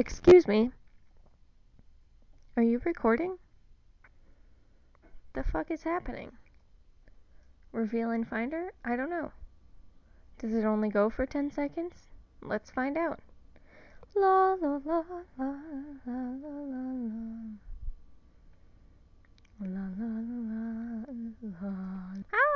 Excuse me. Are you recording? The fuck is happening? Reveal in Finder? I don't know. Does it only go for 10 seconds? Let's find out. La la la la la la la la la la la la.